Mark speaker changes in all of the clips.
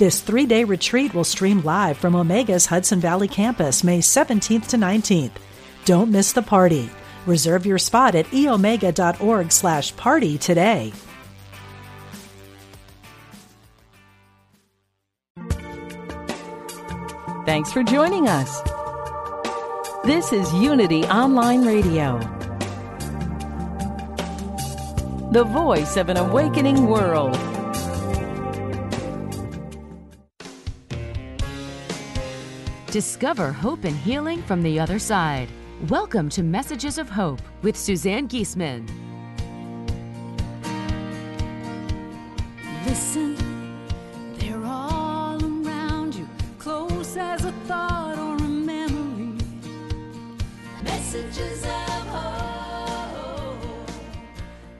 Speaker 1: This three day retreat will stream live from Omega's Hudson Valley campus May 17th to 19th. Don't miss the party. Reserve your spot at eomega.org slash party today.
Speaker 2: Thanks for joining us. This is Unity Online Radio, the voice of an awakening world. Discover hope and healing from the other side. Welcome to Messages of Hope with Suzanne Giesemann.
Speaker 3: Listen, they're all around you, close as a thought or a memory. Messages of.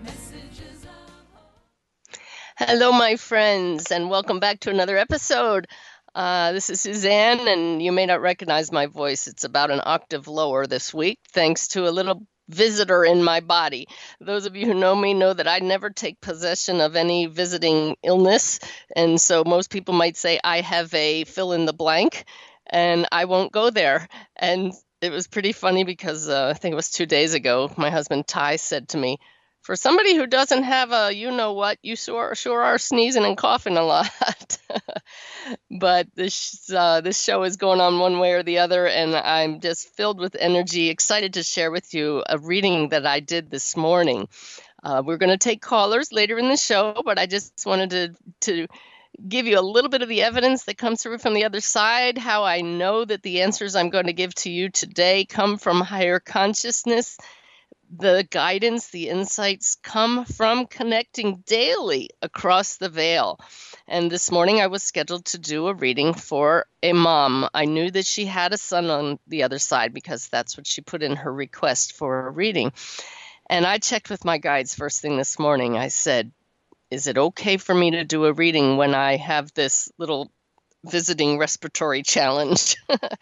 Speaker 3: Messages of hope.
Speaker 4: Hello, my friends, and welcome back to another episode. Uh, this is Suzanne, and you may not recognize my voice. It's about an octave lower this week, thanks to a little visitor in my body. Those of you who know me know that I never take possession of any visiting illness, and so most people might say I have a fill in the blank, and I won't go there. And it was pretty funny because uh, I think it was two days ago, my husband Ty said to me, for somebody who doesn't have a you know what, you sure, sure are sneezing and coughing a lot. but this uh, this show is going on one way or the other, and I'm just filled with energy, excited to share with you a reading that I did this morning. Uh, we're going to take callers later in the show, but I just wanted to to give you a little bit of the evidence that comes through from the other side, how I know that the answers I'm going to give to you today come from higher consciousness the guidance, the insights come from connecting daily across the veil. And this morning I was scheduled to do a reading for a mom. I knew that she had a son on the other side because that's what she put in her request for a reading. And I checked with my guides first thing this morning. I said, Is it okay for me to do a reading when I have this little visiting respiratory challenge.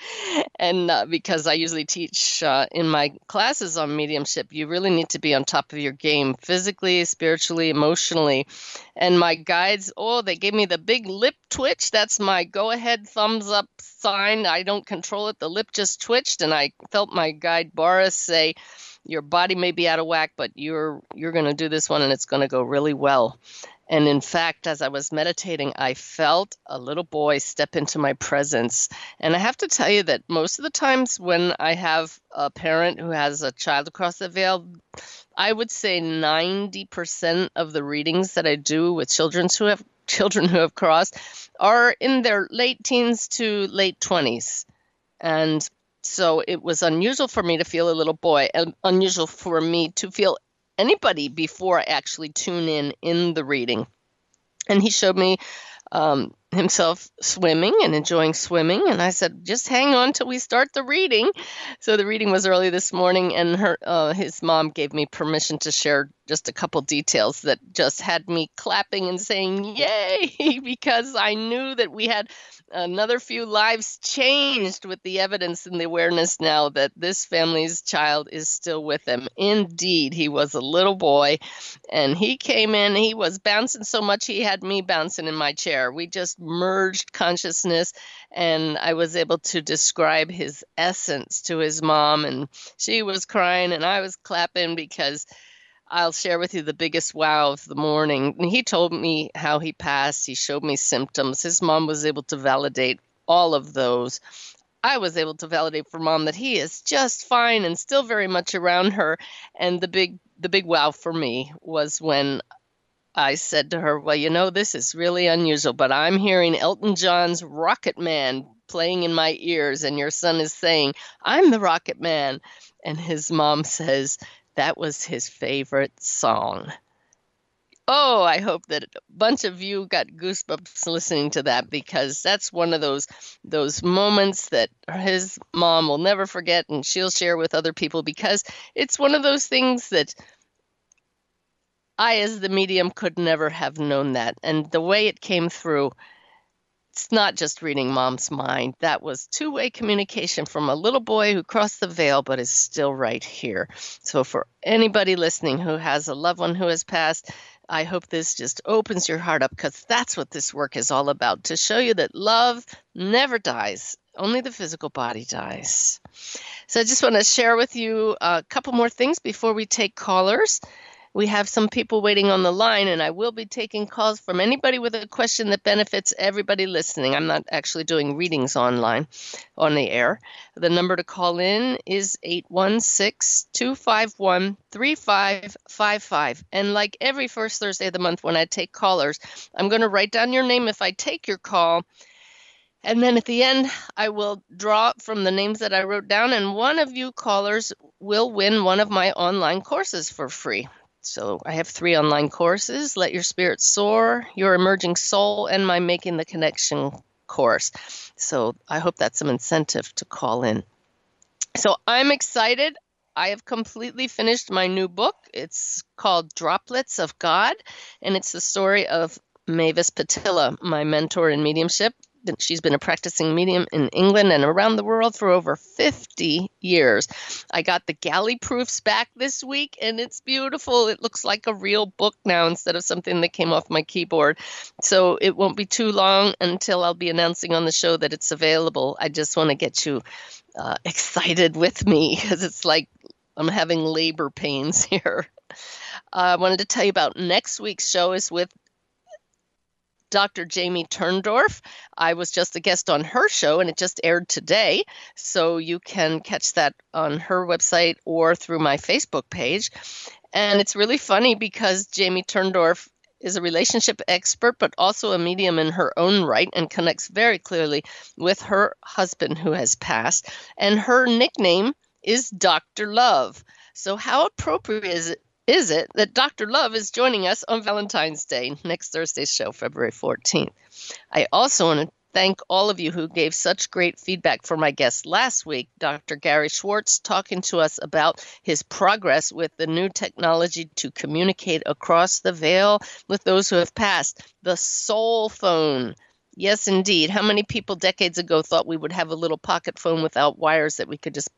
Speaker 4: and uh, because I usually teach uh, in my classes on mediumship, you really need to be on top of your game physically, spiritually, emotionally. And my guides, oh, they gave me the big lip twitch. That's my go ahead thumbs up sign. I don't control it. The lip just twitched, and I felt my guide Boris say, your body may be out of whack, but you're you're going to do this one and it's going to go really well. And in fact, as I was meditating, I felt a little boy step into my presence. And I have to tell you that most of the times when I have a parent who has a child across the veil, I would say 90% of the readings that I do with children who have children who have crossed are in their late teens to late 20s. And so it was unusual for me to feel a little boy, and unusual for me to feel anybody before I actually tune in in the reading. And he showed me um, himself swimming and enjoying swimming. And I said, just hang on till we start the reading. So the reading was early this morning, and her uh, his mom gave me permission to share just a couple details that just had me clapping and saying yay because I knew that we had another few lives changed with the evidence and the awareness now that this family's child is still with them. Indeed, he was a little boy and he came in, he was bouncing so much he had me bouncing in my chair. We just merged consciousness and I was able to describe his essence to his mom and she was crying and I was clapping because I'll share with you the biggest wow of the morning. He told me how he passed. He showed me symptoms. His mom was able to validate all of those. I was able to validate for mom that he is just fine and still very much around her. And the big the big wow for me was when I said to her, Well, you know, this is really unusual, but I'm hearing Elton John's Rocket Man playing in my ears, and your son is saying, I'm the Rocket Man. And his mom says, that was his favorite song. Oh, I hope that a bunch of you got goosebumps listening to that because that's one of those those moments that his mom will never forget and she'll share with other people because it's one of those things that I as the medium could never have known that and the way it came through it's not just reading mom's mind. That was two way communication from a little boy who crossed the veil but is still right here. So, for anybody listening who has a loved one who has passed, I hope this just opens your heart up because that's what this work is all about to show you that love never dies, only the physical body dies. So, I just want to share with you a couple more things before we take callers. We have some people waiting on the line, and I will be taking calls from anybody with a question that benefits everybody listening. I'm not actually doing readings online on the air. The number to call in is 816 251 3555. And like every first Thursday of the month when I take callers, I'm going to write down your name if I take your call. And then at the end, I will draw from the names that I wrote down, and one of you callers will win one of my online courses for free. So I have three online courses Let Your Spirit Soar, Your Emerging Soul, and my Making the Connection course. So I hope that's some incentive to call in. So I'm excited. I have completely finished my new book. It's called Droplets of God, and it's the story of Mavis Pittilla, my mentor in mediumship she's been a practicing medium in England and around the world for over 50 years. I got the galley proofs back this week and it's beautiful. It looks like a real book now instead of something that came off my keyboard. So it won't be too long until I'll be announcing on the show that it's available. I just want to get you uh, excited with me because it's like I'm having labor pains here. Uh, I wanted to tell you about next week's show is with Dr. Jamie Turndorf. I was just a guest on her show and it just aired today. So you can catch that on her website or through my Facebook page. And it's really funny because Jamie Turndorf is a relationship expert, but also a medium in her own right and connects very clearly with her husband who has passed. And her nickname is Dr. Love. So, how appropriate is it is it that Dr. Love is joining us on Valentine's Day, next Thursday's show, February 14th. I also want to thank all of you who gave such great feedback for my guest last week, Dr. Gary Schwartz, talking to us about his progress with the new technology to communicate across the veil with those who have passed, the soul phone. Yes, indeed. How many people decades ago thought we would have a little pocket phone without wires that we could just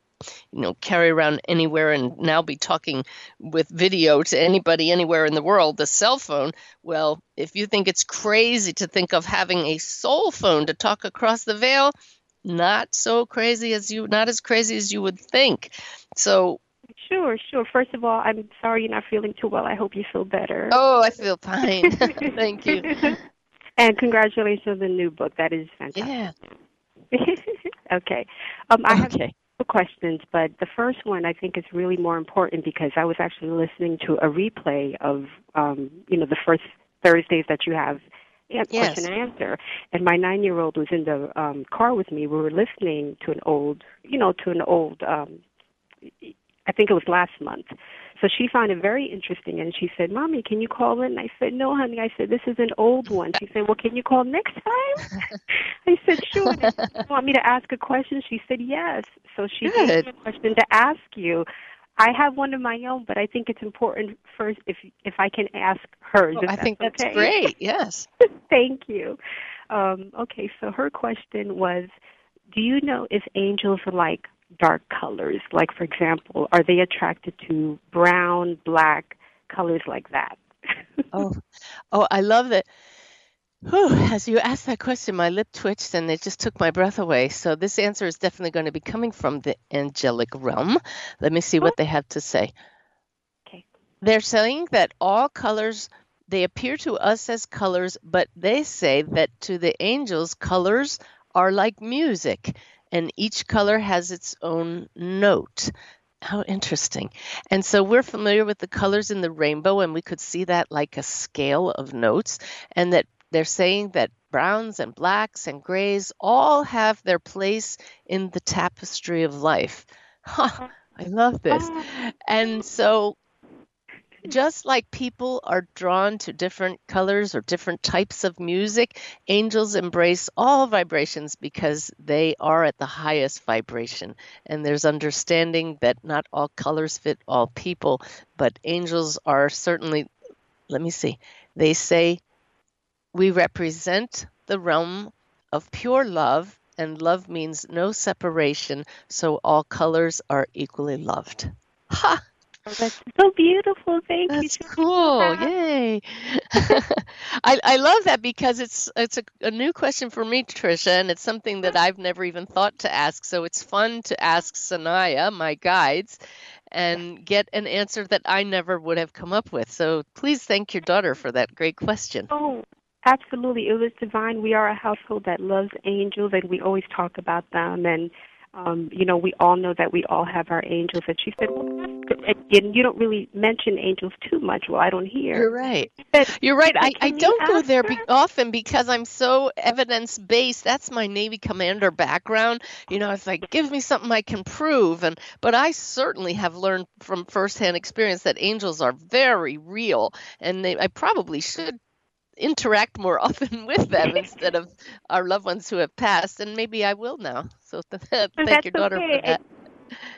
Speaker 4: you know carry around anywhere and now be talking with video to anybody anywhere in the world the cell phone well if you think it's crazy to think of having a soul phone to talk across the veil not so crazy as you not as crazy as you would think so
Speaker 5: Sure, sure. First of all, I'm sorry you're not feeling too well. I hope you feel better.
Speaker 4: Oh, I feel fine. Thank you.
Speaker 5: And congratulations on the new book. That is fantastic.
Speaker 4: Yeah.
Speaker 5: okay. Um, I have
Speaker 4: Okay.
Speaker 5: Questions, but the first one I think is really more important because I was actually listening to a replay of, um, you know, the first Thursdays that you have
Speaker 4: Yes.
Speaker 5: question and answer. And my nine-year-old was in the um, car with me. We were listening to an old, you know, to an old. Um, I think it was last month. So she found it very interesting, and she said, "Mommy, can you call in?" I said, "No, honey." I said, "This is an old one." She said, "Well, can you call next time?" I said, "Sure." And said, "You want me to ask a question?" She said, "Yes." So she gave me a question to ask you. I have one of my own, but I think it's important first if if I can ask hers.
Speaker 4: Oh, I think
Speaker 5: that's
Speaker 4: that's
Speaker 5: okay.
Speaker 4: great. Yes.
Speaker 5: Thank you. Um, okay, so her question was Do you know if angels are like dark colors? Like, for example, are they attracted to brown, black colors like that?
Speaker 4: Oh, oh, I love that. Whew, as you asked that question, my lip twitched and it just took my breath away. So this answer is definitely going to be coming from the angelic realm. Let me see what they have to say.
Speaker 5: Okay.
Speaker 4: They're saying that all colors they appear to us as colors, but they say that to the angels colors are like music and each color has its own note. How interesting. And so we're familiar with the colors in the rainbow, and we could see that like a scale of notes, and that they're saying that browns and blacks and grays all have their place in the tapestry of life. Huh, I love this. Ah. And so just like people are drawn to different colors or different types of music, angels embrace all vibrations because they are at the highest vibration. And there's understanding that not all colors fit all people, but angels are certainly, let me see, they say we represent the realm of pure love, and love means no separation, so all colors are equally loved. Ha!
Speaker 5: Oh, that's so beautiful. Thank
Speaker 4: That's
Speaker 5: you.
Speaker 4: cool. Yay. I, I love that because it's it's a, a new question for me, Tricia, and it's something that I've never even thought to ask. So it's fun to ask Sanaya, my guides, and get an answer that I never would have come up with. So please thank your daughter for that great question.
Speaker 5: Oh, absolutely. It was divine. We are a household that loves angels, and we always talk about them. And um, you know, we all know that we all have our angels. And she said, well. And, you don't really mention angels too much. Well, I don't hear.
Speaker 4: You're right.
Speaker 5: Said,
Speaker 4: You're right. I, I don't go there be- often because I'm so evidence based. That's my Navy commander background. You know, it's like give me something I can prove. And but I certainly have learned from firsthand experience that angels are very real, and they, I probably should interact more often with them instead of our loved ones who have passed. And maybe I will now. So thank
Speaker 5: that's
Speaker 4: your daughter
Speaker 5: okay.
Speaker 4: for that.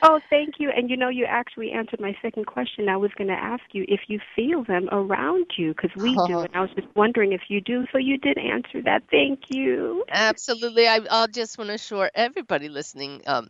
Speaker 5: Oh, thank you. And you know, you actually answered my second question. I was going to ask you if you feel them around you, because we do.
Speaker 4: Oh.
Speaker 5: And I was just wondering if you do. So you did answer that. Thank you.
Speaker 4: Absolutely. I, I'll just want to assure everybody listening um,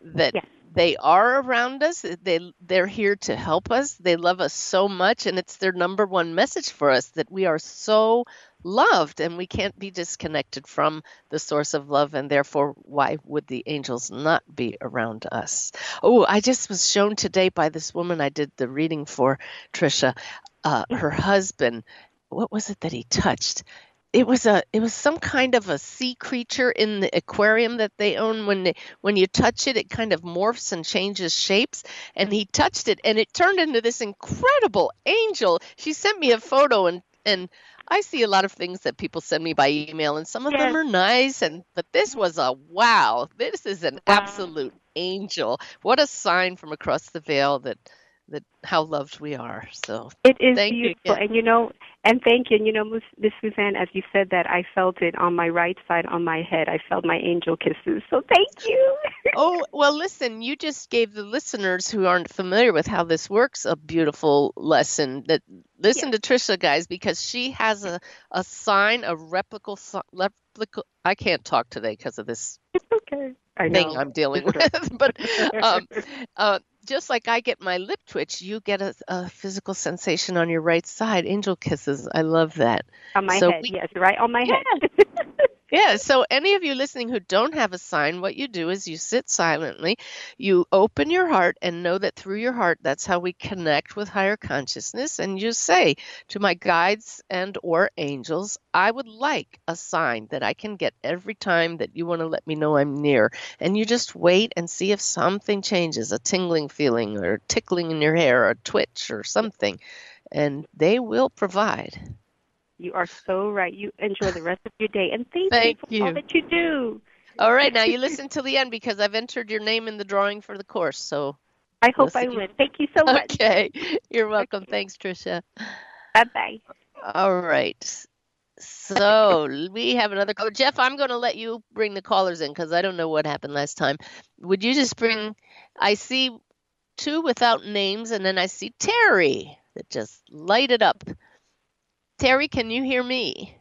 Speaker 4: that
Speaker 5: Yes.
Speaker 4: They are around us. They they're here to help us. They love us so much, and it's their number one message for us that we are so loved, and we can't be disconnected from the source of love. And therefore, why would the angels not be around us? Oh, I just was shown today by this woman I did the reading for, Trisha. Uh, her husband. What was it that he touched? It was a it was some kind of a sea creature in the aquarium that they own. When they, when you touch it it kind of morphs and changes shapes. And he touched it and it turned into this incredible angel. She sent me a photo and and I see a lot of things that people send me by email and some of them are nice and but this was a wow this is an
Speaker 5: Wow.
Speaker 4: absolute angel. What a sign from across the veil that that how loved we are so
Speaker 5: It is
Speaker 4: Thank you
Speaker 5: beautiful,
Speaker 4: again.
Speaker 5: and you know, and thank you. And you know, Miss Suzanne, as you said that, I felt it on my right side, on my head. I felt my angel kisses. So thank you.
Speaker 4: Oh, well, listen, you just gave the listeners who aren't familiar with how this works a beautiful lesson. That listen to Trisha, guys, because she has a, a sign, a replica, replical. I can't talk today because of this
Speaker 5: it's okay. I know.
Speaker 4: thing I'm dealing with. but um, uh, just like I get my lip twitch, you get a, a physical sensation on your right side. Angel kisses. I love that.
Speaker 5: on my
Speaker 4: so
Speaker 5: head,
Speaker 4: we-
Speaker 5: yes, right on my head.
Speaker 4: Yeah, so any of you listening who don't have a sign, what you do is you sit silently, you open your heart and know that through your heart that's how we connect with higher consciousness and you say to my guides and or angels, I would like a sign that I can get every time that you want to let me know I'm near. And you just wait and see if something changes, a tingling feeling or tickling in your hair or twitch or something. And they will provide.
Speaker 5: You are so right. You enjoy the rest of your day, and thank,
Speaker 4: Thank
Speaker 5: you for all that you do.
Speaker 4: All right, now you listen till the end because I've entered your name in the drawing for the course. So,
Speaker 5: I hope I win. Thank you so much.
Speaker 4: okay, you're welcome. Thanks, Tricia.
Speaker 5: Bye bye.
Speaker 4: All right. So we have another caller. Jeff, I'm going to let you bring the callers in because I don't know what happened last time. Would you just bring? I see two without names, and then I see Terry that just lighted up. Terry, can you hear me?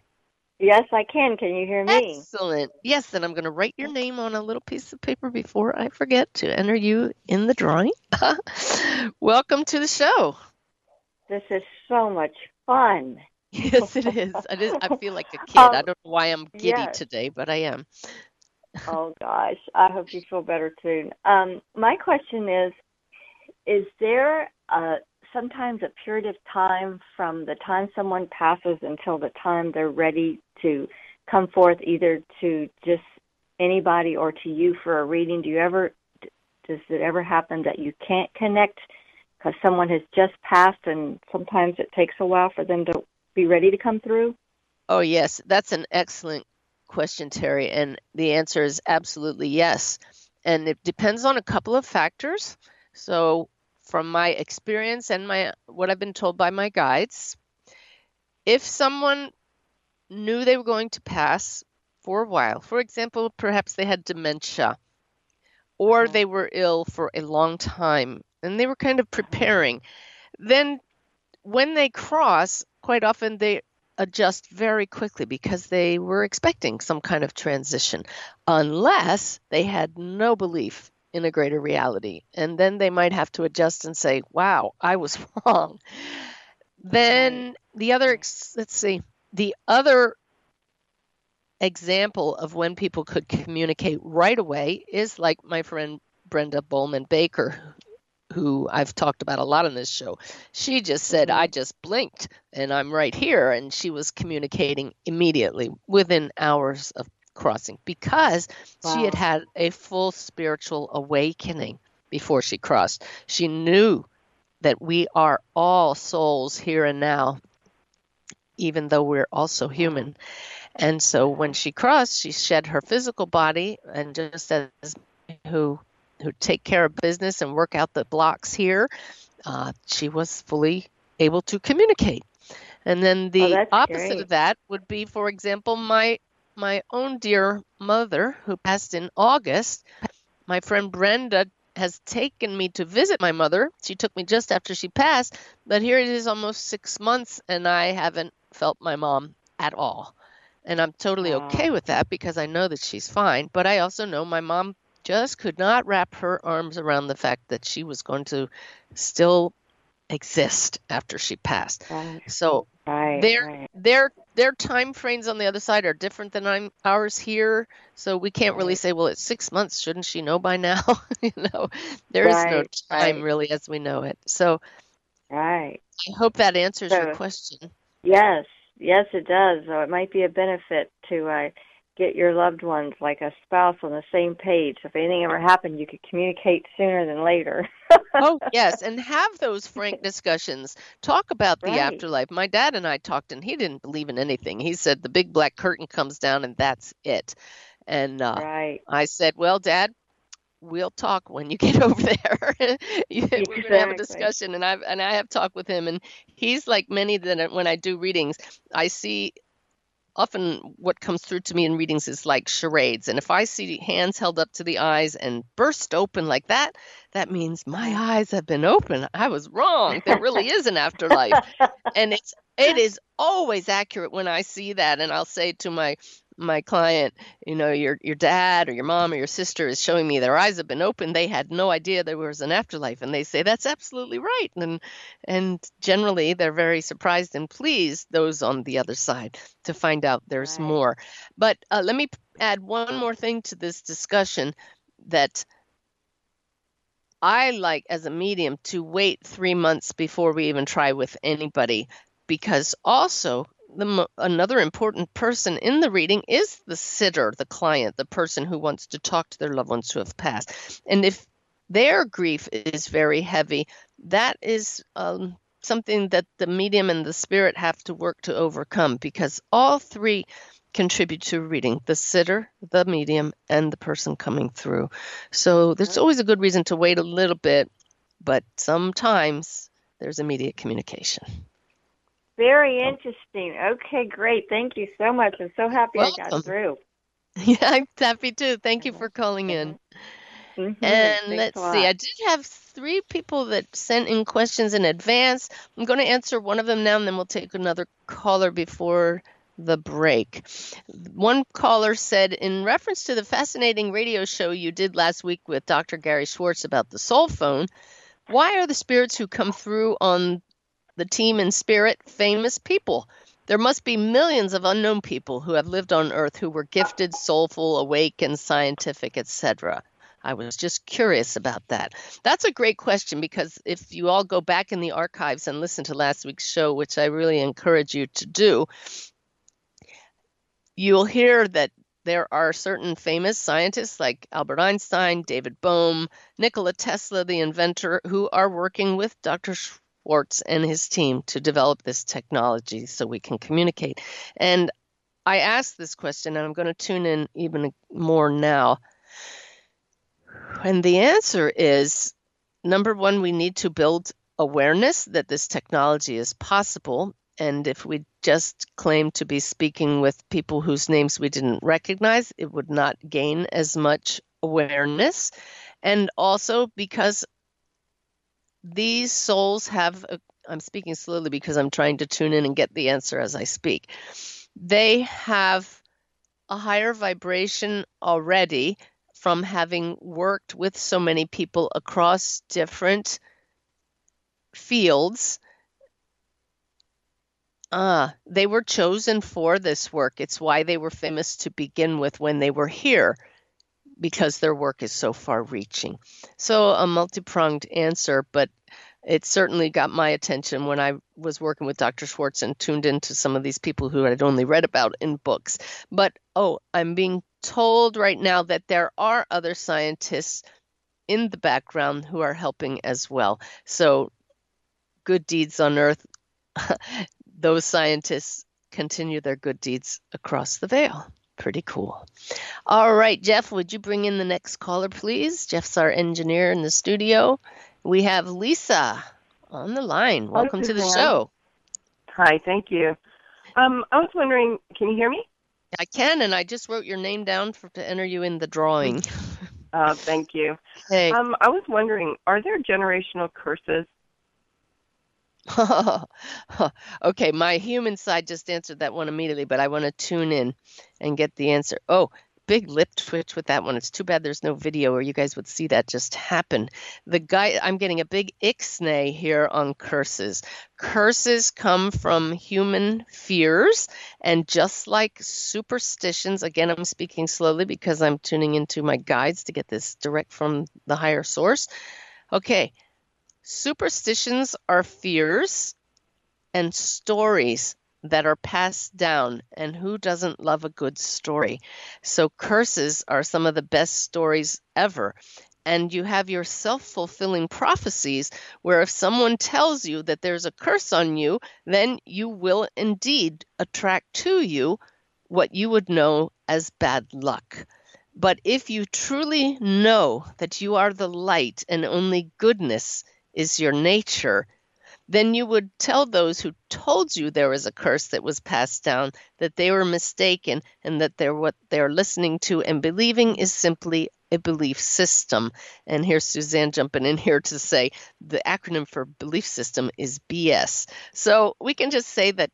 Speaker 6: Yes, I can. Can you hear me?
Speaker 4: Excellent. Yes, then I'm going to write your name on a little piece of paper before I forget to enter you in the drawing. Welcome to the show.
Speaker 6: This is so much fun.
Speaker 4: Yes, it is. I, I feel like a kid.
Speaker 6: Um,
Speaker 4: I don't know why I'm giddy
Speaker 6: yes.
Speaker 4: today, but I am.
Speaker 6: Oh gosh, I hope you feel better soon. Um, my question is: Is there uh, sometimes a period of time from the time someone passes until the time they're ready to come forth, either to just anybody or to you for a reading? Do you ever does it ever happen that you can't connect because someone has just passed, and sometimes it takes a while for them to be ready to come through?
Speaker 4: Oh, yes. That's an excellent question, Terry. And the answer is absolutely yes. And it depends on a couple of factors. So, from my experience and my what I've been told by my guides, if someone knew they were going to pass for a while, for example, perhaps they had dementia or
Speaker 6: Mhm.
Speaker 4: they were ill for a long time and they were kind of preparing, then when they cross, quite often they adjust very quickly because they were expecting some kind of transition, unless they had no belief in a greater reality. And then they might have to adjust and say, wow, I was wrong. Then the other, let's see, the other example of when people could communicate right away is like my friend Brenda Bowman Baker, who I've talked about a lot on this show. She just said, mm-hmm. I just blinked and I'm right here. And she was communicating immediately within hours of crossing because she had had a full spiritual awakening before she crossed. She knew that we are all souls here and now, even though we're also human. And so when she crossed, she shed her physical body, and just as who who take care of business and work out the blocks here, uh, she was fully able to communicate. And then the
Speaker 6: Oh,
Speaker 4: opposite
Speaker 6: great.
Speaker 4: of that would be, for example, my my own dear mother who passed in August. My friend Brenda has taken me to visit my mother. She took me just after she passed, but here it is almost six months, and I haven't felt my mom at all. And I'm totally okay with that because I know that she's fine. But I also know my mom just could not wrap her arms around the fact that she was going to still exist after she passed.
Speaker 6: Right.
Speaker 4: So
Speaker 6: Right.
Speaker 4: there,
Speaker 6: right.
Speaker 4: their their time frames on the other side are different than I'm, ours here. So we can't really say, well, it's six months. Shouldn't she know by now? you know, there is no time
Speaker 6: right.
Speaker 4: really as we know it. So
Speaker 6: Right.
Speaker 4: I hope that answers your question.
Speaker 6: Yes. Yes, it does. So it might be a benefit to uh, get your loved ones, like a spouse, on the same page. If anything ever happened, you could communicate sooner than later.
Speaker 4: oh yes and have those frank discussions talk about the
Speaker 6: Right.
Speaker 4: afterlife my dad and i talked and he didn't believe in anything he said the big black curtain comes down and that's it and uh,
Speaker 6: right.
Speaker 4: i said well dad we'll talk when you get over there we're going to have a discussion and i've and i have talked with him and he's like many that when i do readings i see often what comes through to me in readings is like charades and if i see hands held up to the eyes and burst open like that that means my eyes have been open. I was wrong. There really is an afterlife. And it's it is always accurate when i see that and i'll say to my my client you know your your dad or your mom or your sister is showing me their eyes have been open they had no idea there was an afterlife and they say that's absolutely right and and generally they're very surprised and pleased those on the other side to find out there's
Speaker 6: Right.
Speaker 4: more but uh, let me add one more thing to this discussion that I like as a medium to wait three months before we even try with anybody because also the another important person in the reading is the sitter, the client, the person who wants to talk to their loved ones who have passed. And if their grief is very heavy, that is um, something that the medium and the spirit have to work to overcome because all three contribute to reading the sitter, the medium, and the person coming through. So there's always a good reason to wait a little bit, but sometimes there's immediate communication.
Speaker 6: Very interesting. Okay, great. Thank you so much. I'm so happy I got through.
Speaker 4: Yeah, I'm happy too. Thank you for calling in.
Speaker 6: Mhm.
Speaker 4: And
Speaker 6: Thanks
Speaker 4: let's see. I did have three people that sent in questions in advance. I'm going to answer one of them now, and then we'll take another caller before the break. One caller said, in reference to the fascinating radio show you did last week with Dr. Gary Schwartz about the soul phone, why are the spirits who come through on the team in spirit famous people? There must be millions of unknown people who have lived on earth who were gifted, soulful, awake, and scientific, etc. I was just curious about that. That's a great question because if you all go back in the archives and listen to last week's show, which I really encourage you to do, you'll hear that there are certain famous scientists like Albert Einstein, David Bohm, Nikola Tesla, the inventor, who are working with Dr. Schwartz and his team to develop this technology so we can communicate. And I asked this question, and I'm going to tune in even more now. And the answer is number one, we need to build awareness that this technology is possible. And if we just claim to be speaking with people whose names we didn't recognize, it would not gain as much awareness. And also because these souls have, i I'm speaking slowly because I'm trying to tune in and get the answer as I speak. They have a higher vibration already from having worked with so many people across different fields. Ah, they were chosen for this work. It's why they were famous to begin with when they were here, because their work is so far reaching. So, a multi pronged answer, but it certainly got my attention when I was working with Dr. Schwartz and tuned into some of these people who I'd only read about in books. But oh, I'm being told right now that there are other scientists in the background who are helping as well. So, good deeds on earth, those scientists continue their good deeds across the veil. Pretty cool. All right, Jeff, would you bring in the next caller, please? Jeff's our engineer in the studio. We have Lisa on the line. Welcome to the show.
Speaker 7: Hi, thank you. Um, I was wondering, can you hear me?
Speaker 4: I can, and I just wrote your name down for to enter you in the drawing.
Speaker 7: Uh, thank you.
Speaker 4: Hey.
Speaker 7: Um, I was wondering, are there generational curses?
Speaker 4: okay, my human side just answered that one immediately, but I want to tune in and get the answer. Oh, big lip twitch with that one. It's too bad there's no video or you guys would see that just happen. The guy, I'm getting a big ixnay here on curses. Curses come from human fears, and just like superstitions, again, I'm speaking slowly because I'm tuning into my guides to get this direct from the higher source. Okay, superstitions are fears and stories that are passed down, and who doesn't love a good story? So, curses are some of the best stories ever. And you have your self fulfilling prophecies where if someone tells you that there's a curse on you, then you will indeed attract to you what you would know as bad luck. But if you truly know that you are the light and only goodness is your nature, then you would tell those who told you there was a curse that was passed down that they were mistaken and that they're what they're listening to and believing is simply a belief system. And here's Suzanne jumping in here to say the acronym for belief system is BS. So we can just say that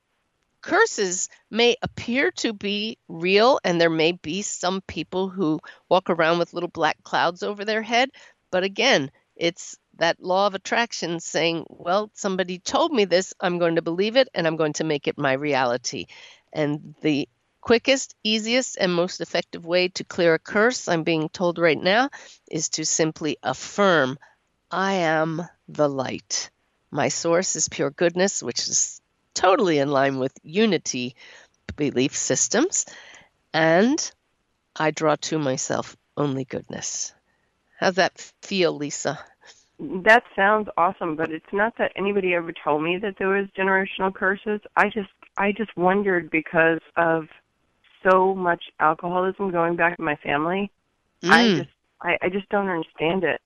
Speaker 4: curses may appear to be real, and there may be some people who walk around with little black clouds over their head. But again, it's that law of attraction saying, well, somebody told me this, I'm going to believe it and I'm going to make it my reality. And the quickest, easiest, and most effective way to clear a curse, I'm being told right now, is to simply affirm, I am the light. My source is pure goodness, which is totally in line with unity belief systems. And I draw to myself only goodness. How's that feel, Lisa?
Speaker 7: That sounds awesome, but it's not that anybody ever told me that there was generational curses. I just I just wondered because of so much alcoholism going back in my family.
Speaker 4: Mm.
Speaker 7: I just I, I just don't understand it.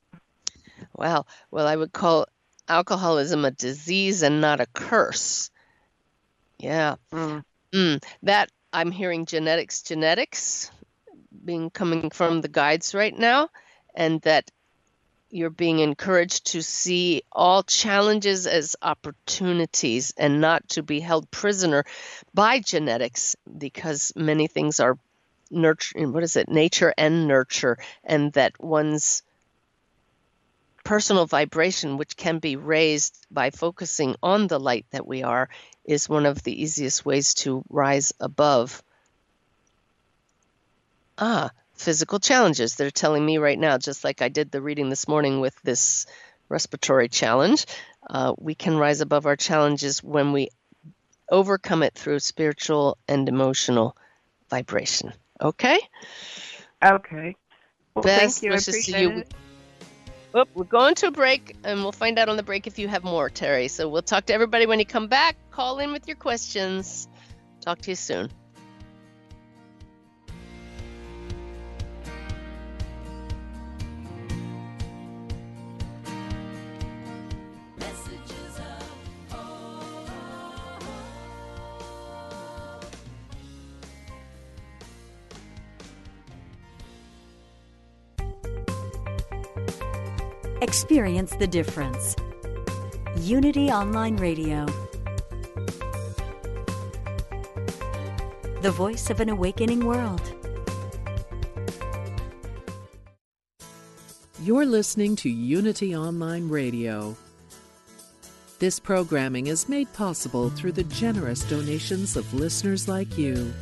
Speaker 4: Wow. Well, I would call alcoholism a disease and not a curse. Yeah.
Speaker 7: Mm.
Speaker 4: Mm. That I'm hearing genetics, genetics being coming from the guides right now, and that you're being encouraged to see all challenges as opportunities and not to be held prisoner by genetics because many things are nurture what is it? Nature and nurture and that one's personal vibration which can be raised by focusing on the light that we are is one of the easiest ways to rise above. Ah physical challenges. They're telling me right now, just like I did the reading this morning with this respiratory challenge, uh, we can rise above our challenges when we overcome it through spiritual and emotional vibration. Okay?
Speaker 7: Okay. Well,
Speaker 4: Best
Speaker 7: thank you. I
Speaker 4: wishes to you.
Speaker 7: it.
Speaker 4: Oop, we're going to a break, and we'll find out on the break if you have more, Terry. So we'll talk to everybody when you come back. Call in with your questions. Talk to you soon.
Speaker 8: Experience the difference. Unity Online Radio. The voice of an awakening world.
Speaker 9: You're listening to Unity Online Radio. This programming is made possible through the generous donations of listeners like you.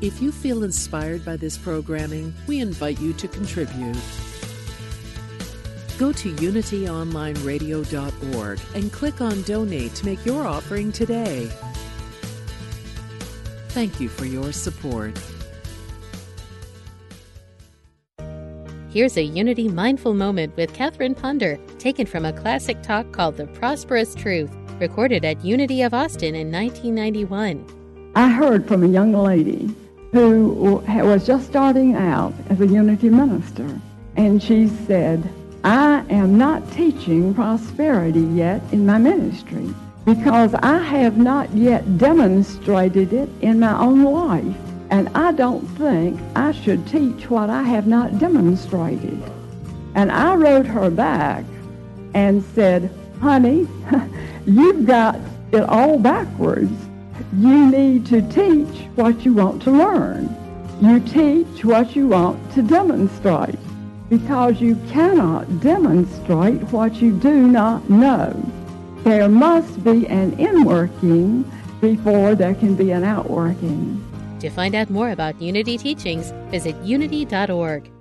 Speaker 9: If you feel inspired by this programming, we invite you to contribute. Go to unityonlineradio.org and click on Donate to make your offering today. Thank you for your support.
Speaker 10: Here's a Unity Mindful Moment with Catherine Ponder, taken from a classic talk called The Prosperous Truth, recorded at Unity of Austin in 1991.
Speaker 11: I heard from a young lady who was just starting out as a Unity minister, and she said, I am not teaching prosperity yet in my ministry because I have not yet demonstrated it in my own life. And I don't think I should teach what I have not demonstrated. And I wrote her back and said, honey, you've got it all backwards. You need to teach what you want to learn. You teach what you want to demonstrate because you cannot demonstrate what you do not know. There must be an inworking before there can be an outworking.
Speaker 10: To find out more about Unity teachings, visit unity.org.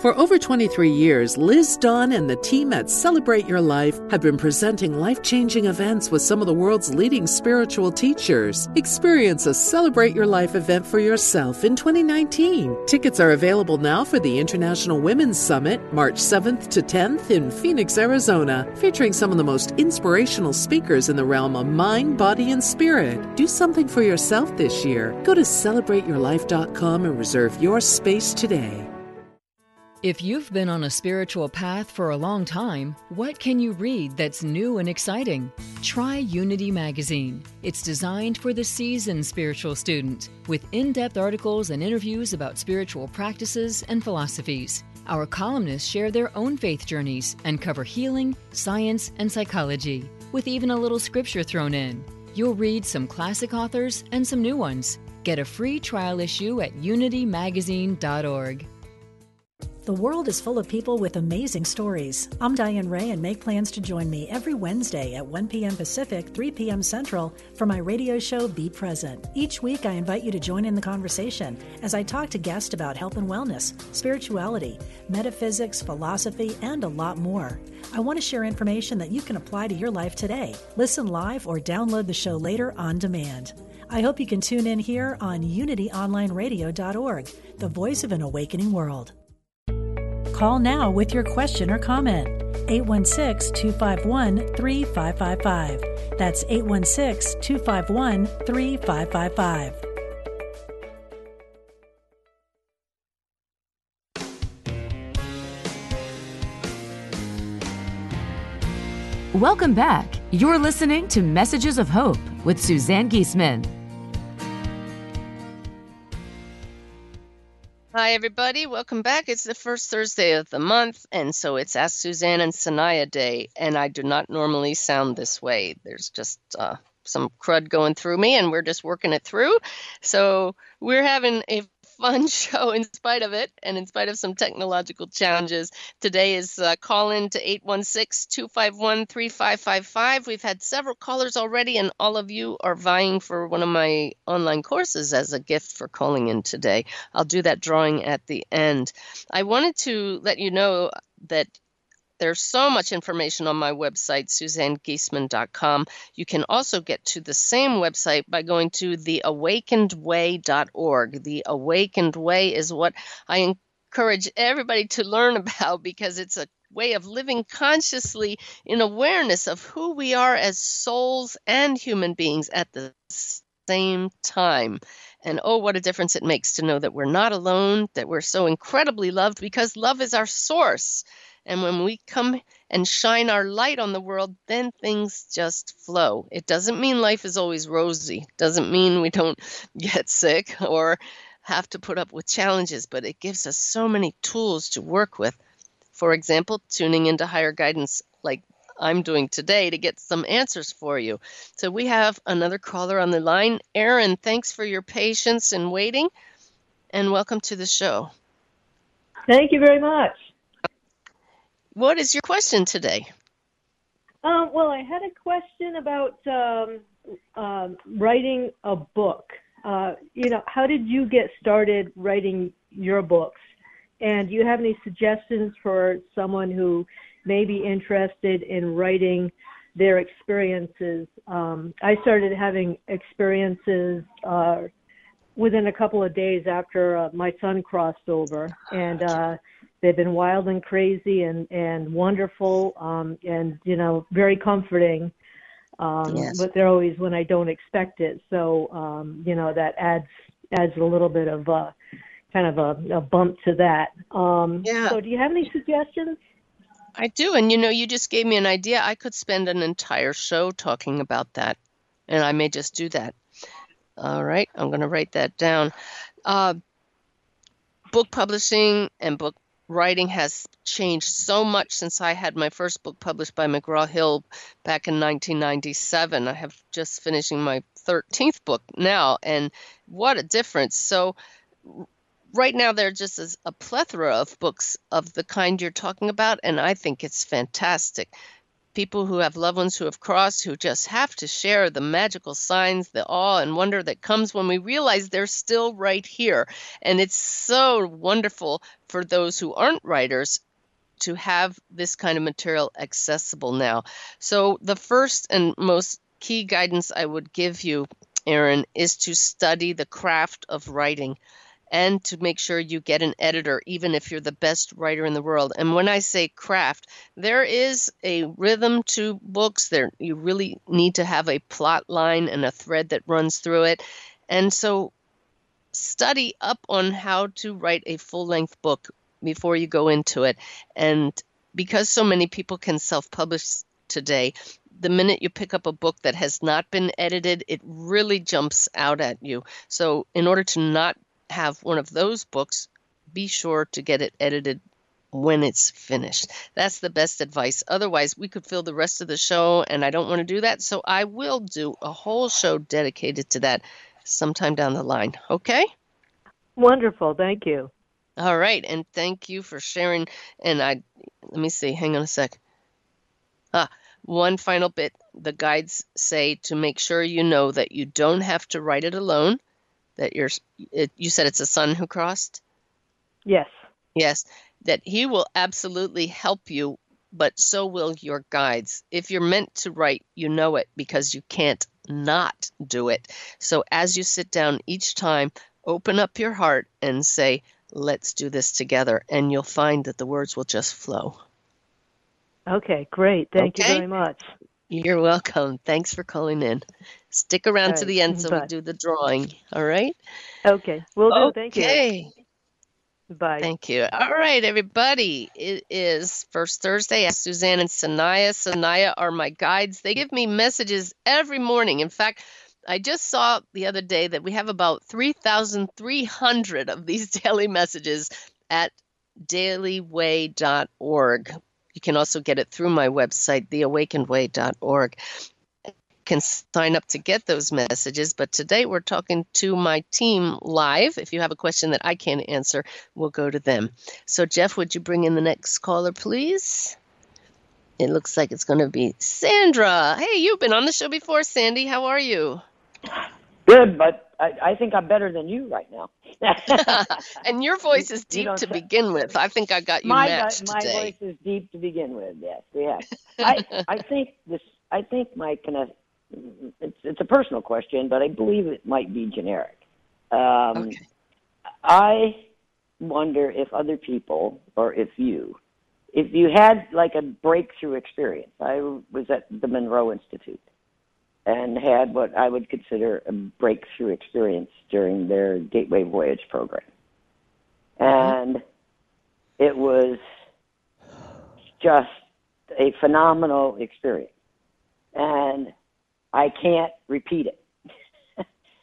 Speaker 9: For over 23 years, Liz Dawn and the team at Celebrate Your Life have been presenting life changing events with some of the world's leading spiritual teachers. Experience a Celebrate Your Life event for yourself in 2019. Tickets are available now for the International Women's Summit, March 7th to 10th in Phoenix, Arizona, featuring some of the most inspirational speakers in the realm of mind, body, and spirit. Do something for yourself this year. Go to celebrateyourlife.com and reserve your space today.
Speaker 12: If you've been on a spiritual path for a long time, what can you read that's new and exciting? Try Unity Magazine. It's designed for the seasoned spiritual student with in depth articles and interviews about spiritual practices and philosophies. Our columnists share their own faith journeys and cover healing, science, and psychology, with even a little scripture thrown in. You'll read some classic authors and some new ones. Get a free trial issue at unitymagazine.org.
Speaker 1: The world is full of people with amazing stories. I'm Diane Ray and make plans to join me every Wednesday at 1 p.m. Pacific, 3 p.m. Central for my radio show Be Present. Each week, I invite you to join in the conversation as I talk to guests about health and wellness, spirituality, metaphysics, philosophy, and a lot more. I want to share information that you can apply to your life today. Listen live or download the show later on demand. I hope you can tune in here on unityonlineradio.org, the voice of an awakening world. Call now with your question or comment. 816 251 3555. That's 816 251 3555.
Speaker 2: Welcome back. You're listening to Messages of Hope with Suzanne Giesemann.
Speaker 4: Hi, everybody. Welcome back. It's the first Thursday of the month, and so it's Ask Suzanne and Sanaya Day. And I do not normally sound this way. There's just uh, some crud going through me, and we're just working it through. So we're having a fun show in spite of it and in spite of some technological challenges. Today is uh, call in to 816 251 3555. We've had several callers already, and all of you are vying for one of my online courses as a gift for calling in today. I'll do that drawing at the end. I wanted to let you know that there's so much information on my website, suzannegiesemann.com. You can also get to the same website by going to theawakenedway.org. The Awakened Way is what I encourage everybody to learn about because it's a way of living consciously in awareness of who we are as souls and human beings at the same time. And oh, what a difference it makes to know that we're not alone, that we're so incredibly loved because love is our source. And when we come and shine our light on the world, then things just flow. It doesn't mean life is always rosy, doesn't mean we don't get sick or have to put up with challenges, but it gives us so many tools to work with For example, tuning into higher guidance like I'm doing today to get some answers for you. So we have another caller on the line. Aaron, thanks for your patience and waiting, and welcome to the show.
Speaker 13: Thank you very much.
Speaker 4: What is your question today?
Speaker 13: Um, well, I had a question about um, um, writing a book. Uh, you know, how did you get started writing your books? And do you have any suggestions for someone who may be interested in writing their experiences? Um, I started having experiences uh, within a couple of days after uh, my son crossed over, and uh, they've been wild and crazy and and wonderful, um, and you know very comforting. Um,
Speaker 4: Yes.
Speaker 13: But they're always when I don't expect it, so um, you know that adds adds a little bit of uh, kind of a, a bump to that. Um,
Speaker 4: Yeah.
Speaker 13: So do you have any suggestions?
Speaker 4: I do, and you know, you just gave me an idea. I could spend an entire show talking about that, and I may just do that. All right, I'm going to write that down. Uh, book publishing and book writing has changed so much since I had my first book published by McGraw Hill back in 1997. I have just finishing my 13th book now, and what a difference. So, right now there just is a plethora of books of the kind you're talking about, and I think it's fantastic. People who have loved ones who have crossed, who just have to share the magical signs, the awe and wonder that comes when we realize they're still right here. And it's so wonderful for those who aren't writers to have this kind of material accessible now. So, the first and most key guidance I would give you, Aaron, is to study the craft of writing and to make sure you get an editor, even if you're the best writer in the world. And when I say craft, there is a rhythm to books. There, you really need to have a plot line and a thread that runs through it. And so, study up on how to write a full length book before you go into it. And because so many people can self publish today, the minute you pick up a book that has not been edited, it really jumps out at you. So, in order to not have one of those books, be sure to get it edited when it's finished. That's the best advice. Otherwise, we could fill the rest of the show, and I don't want to do that. So, I will do a whole show dedicated to that sometime down the line. Okay?
Speaker 13: Wonderful, thank you.
Speaker 4: All right, and thank you for sharing. And I, let me see, hang on a sec. Ah, one final bit. The guides say to make sure you know that you don't have to write it alone. That you're, it, you said it's a son who crossed.
Speaker 13: Yes.
Speaker 4: Yes, that he will absolutely help you, but so will your guides. If you're meant to write, you know it because you can't not do it. So as you sit down each time, open up your heart and say, Let's do this together. And you'll find that the words will just flow.
Speaker 13: Okay, great. Thank
Speaker 4: Okay.
Speaker 13: you very much.
Speaker 4: You're welcome. Thanks for calling in. Stick around
Speaker 13: All
Speaker 4: to the end so we do the drawing. All right?
Speaker 13: Okay, We'll do. Thank you.
Speaker 4: Okay.
Speaker 13: Bye.
Speaker 4: Thank you. All right, everybody. It is First Thursday. Ask Suzanne and Sanaya. Sanaya are my guides. They give me messages every morning. In fact, I just saw the other day that we have about 3,300 of these daily messages at dailyway.org. You can also get it through my website, theawakenedway.org. Can sign up to get those messages, but today we're talking to my team live. If you have a question that I can't answer, we'll go to them. So, Jeff, would you bring in the next caller, please? It looks like it's going to be Sandra. Hey, you've been on the show before, Sandy. How are you?
Speaker 14: Good, but I, I think I'm better than you right now.
Speaker 4: and your voice is deep
Speaker 14: don't
Speaker 4: to begin with. I think I got you
Speaker 14: my
Speaker 4: matched
Speaker 14: my
Speaker 4: today.
Speaker 14: voice is deep to begin with. Yes, have. I I think this. I think my kind of it's it's a personal question, but I believe it might be generic. Um, I wonder if other people or if you, if you had like a breakthrough experience. I was at the Monroe Institute and had what I would consider a breakthrough experience during their Gateway Voyage program. Mm-hmm. And it was just a phenomenal experience. And I can't repeat it.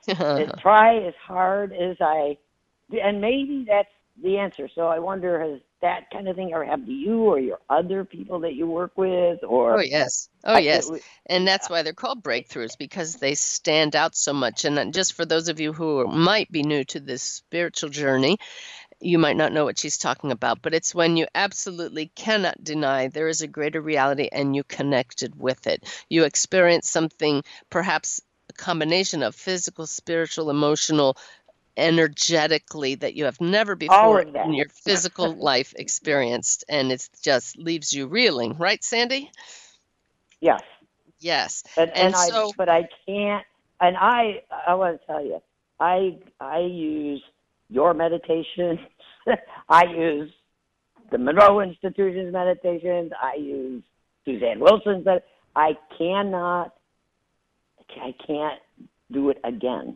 Speaker 14: Try as hard as I and maybe that's the answer. So I wonder, has that kind of thing ever happened to you or your other people that you work with? Or
Speaker 4: Oh yes, oh yes, and that's why they're called breakthroughs because they stand out so much. And just for those of you who might be new to this spiritual journey, you might not know what she's talking about, but it's when you absolutely cannot deny there is a greater reality and you connected with it. You experience something, perhaps a combination of physical, spiritual, emotional, energetically that you have never before in your physical life experienced, and it just leaves you reeling, right, Sandy?
Speaker 14: Yes.
Speaker 4: Yes.
Speaker 14: And, and,
Speaker 4: And
Speaker 14: I,
Speaker 4: so-
Speaker 14: but I can't. And I, I want to tell you, I, I use your meditations. I use the Monroe Institution's meditations. I use Suzanne Wilson's. Med- I cannot. I can't do it again.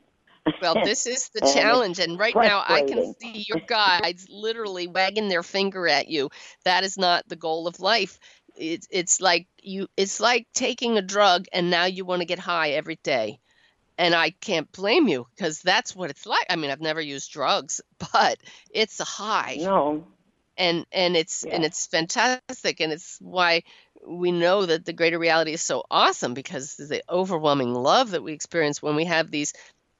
Speaker 4: Well, this is the challenge. And right now, I can see your guides literally wagging their finger at you. That is not the goal of life. It's it's like you. It's like taking a drug, and now you want to get high every day. And I can't blame you because that's what it's like. I mean, I've never used drugs, but it's a high.
Speaker 14: No.
Speaker 4: And and it's and it's fantastic, and it's why we know that the greater reality is so awesome because the overwhelming love that we experience when we have these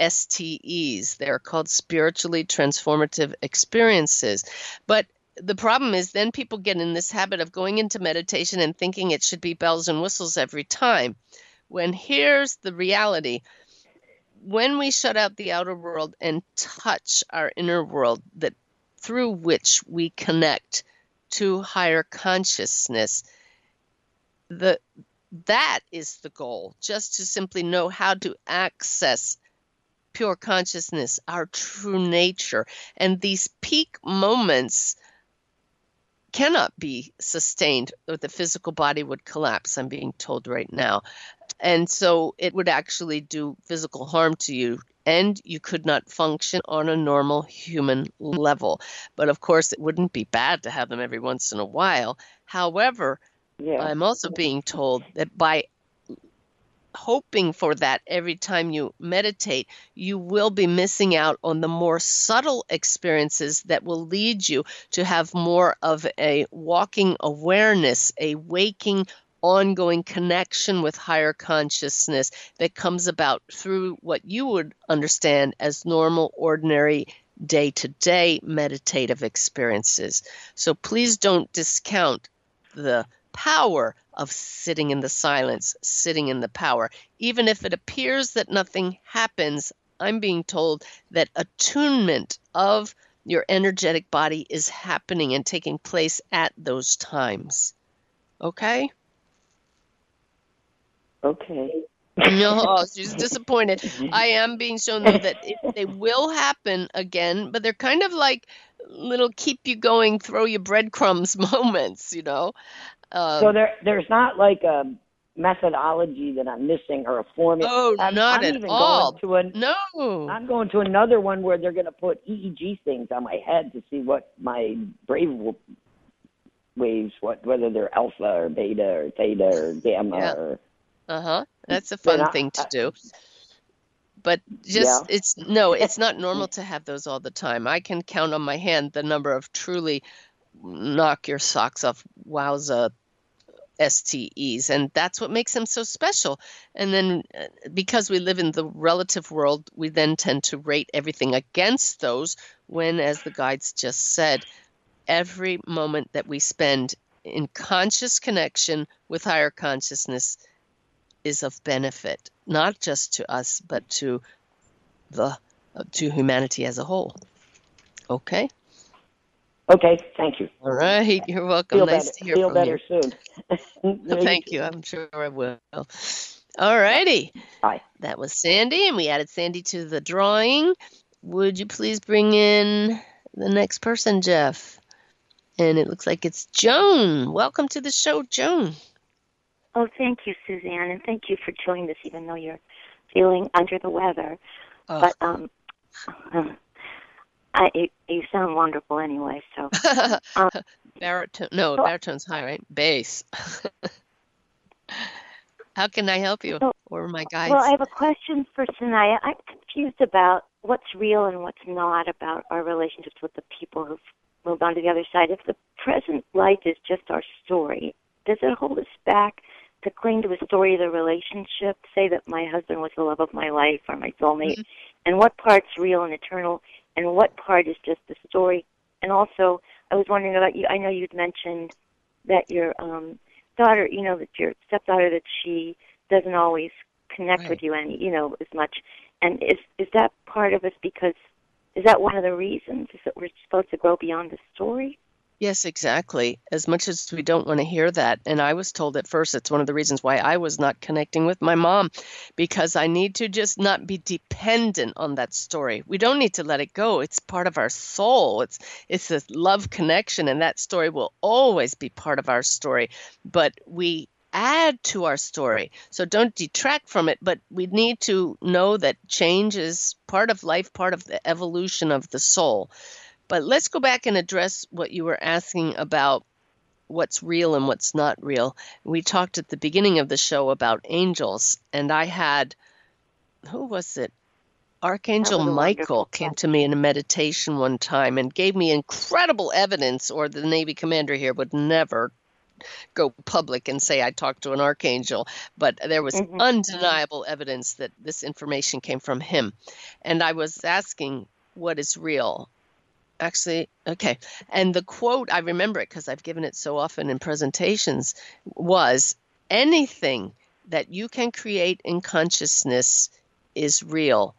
Speaker 4: STEs. They're called spiritually transformative experiences. But the problem is then people get in this habit of going into meditation and thinking it should be bells and whistles every time. When here's the reality when we shut out the outer world and touch our inner world that through which we connect to higher consciousness the that is the goal just to simply know how to access pure consciousness our true nature. And these peak moments cannot be sustained or the physical body would collapse i'm being told right now. And so it would actually do physical harm to you and you could not function on a normal human level. But of course it wouldn't be bad to have them every once in a while. However
Speaker 14: Yeah.
Speaker 4: i'm also being told that by hoping for that every time you meditate, you will be missing out on the more subtle experiences that will lead you to have more of a walking awareness, a waking, ongoing connection with higher consciousness that comes about through what you would understand as normal, ordinary. Day to day meditative experiences. So please don't discount the power of sitting in the silence, sitting in the power. Even if it appears that nothing happens, I'm being told that attunement of your energetic body is happening and taking place at those times. Okay?
Speaker 14: Okay.
Speaker 4: No, oh, she's disappointed. I am being shown though that it, they will happen again, but they're kind of like little keep you going, throw you breadcrumbs moments, you know. Um,
Speaker 14: so there, there's not like a methodology that I'm missing or a formula.
Speaker 4: Oh,
Speaker 14: I'm,
Speaker 4: not
Speaker 14: I'm
Speaker 4: at all.
Speaker 14: Going to a,
Speaker 4: no.
Speaker 14: I'm going to another one where they're going to put EEG things on my head to see what my brave w- waves, what whether they're alpha or beta or theta or gamma
Speaker 4: Yeah.
Speaker 14: or
Speaker 4: Uh huh. That's a fun
Speaker 14: not-
Speaker 4: thing to do. But just
Speaker 14: Yeah.
Speaker 4: it's no, it's not normal to have those all the time. I can count on my hand the number of truly knock your socks off wowza STEs, and that's what makes them so special. And then uh, because we live in the relative world, we then tend to rate everything against those when, as the guides just said, every moment that we spend in conscious connection with higher consciousness is of benefit, not just to us, but to the uh, to humanity as a whole. Okay.
Speaker 14: Okay, thank you.
Speaker 4: All right. You're welcome.
Speaker 14: Feel
Speaker 4: nice
Speaker 14: better.
Speaker 4: to hear
Speaker 14: Feel
Speaker 4: from
Speaker 14: better
Speaker 4: you.
Speaker 14: soon.
Speaker 4: Thank you. I'm sure I will. All righty.
Speaker 14: Hi.
Speaker 4: That was Sandy, and we added Sandy to the drawing. Would you please bring in the next person, Jeff? And it looks like it's Joan. Welcome to the show, Joan.
Speaker 15: Oh, thank you, Suzanne, and thank you for doing this, even though you're feeling under the weather.
Speaker 4: Oh.
Speaker 15: But um, I, you, you sound wonderful anyway. So um,
Speaker 4: baritone. No,
Speaker 15: so-
Speaker 4: baritone's high, right? Bass. How can I help you
Speaker 15: So-
Speaker 4: or my guides?
Speaker 15: Well, I have a question for Sanaya. I'm confused about what's real and what's not about our relationships with the people who've moved on to the other side. If the present life is just our story, does it hold us back to cling to a story of the relationship? Say that my husband was the love of my life or my soulmate, and what part's real and eternal, and what part is just the story? And also, I was wondering about you. I know you'd mentioned that your um, daughter, you know, that your stepdaughter, that she doesn't always connect with you any, you know, as much. And is is that part of us because is that one of the reasons is that we're supposed to grow beyond the story?
Speaker 4: Yes, exactly. As much as we don't want to hear that. And I was told at first it's one of the reasons why I was not connecting with my mom because I need to just not be dependent on that story. We don't need to let it go. It's part of our soul. It's it's a love connection and that story will always be part of our story. But we add to our story. So don't detract from it, but we need to know that change is part of life, part of the evolution of the soul. But let's go back and address what you were asking about what's real and what's not real. We talked at the beginning of the show about angels, and I had, who was it? Archangel
Speaker 15: was
Speaker 4: Michael came to me in a meditation one time and gave me incredible evidence, or the Navy commander here would never go public and say I talked to an archangel, but there was
Speaker 15: Mhm.
Speaker 4: undeniable evidence that this information came from him. And I was asking what is real. Actually, okay. And the quote, I remember it because I've given it so often in presentations, was anything that you can create in consciousness is real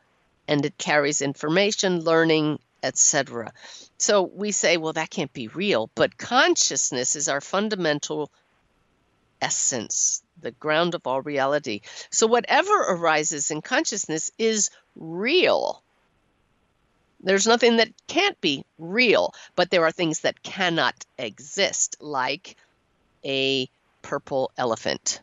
Speaker 4: and it carries information, learning, etc. So we say, well, that can't be real, but consciousness is our fundamental essence, the ground of all reality. So whatever arises in consciousness is real. There's nothing that can't be real, but there are things that cannot exist, like a purple elephant.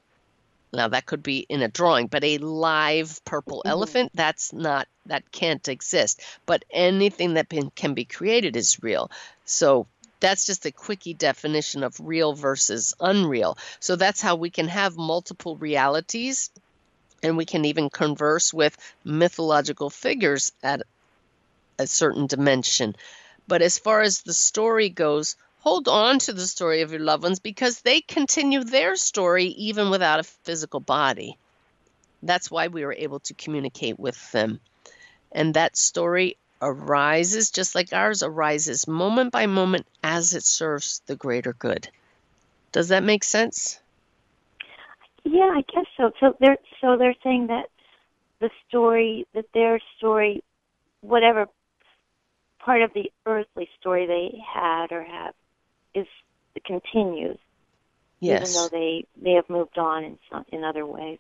Speaker 4: Now that could be in a drawing, but a live purple mm-hmm. elephant, that's not that can't exist. But anything that can, can be created is real. So that's just a quickie definition of real versus unreal. So that's how we can have multiple realities and we can even converse with mythological figures at a certain dimension. But as far as the story goes, hold on to the story of your loved ones because they continue their story even without a physical body. That's why we were able to communicate with them. And that story arises just like ours arises moment by moment as it serves the greater good. Does that make sense?
Speaker 15: Yeah, I guess so. So they're so they're saying that the story that their story, whatever part of the earthly story they had or have, is continues, even though they they have moved on in some in other ways.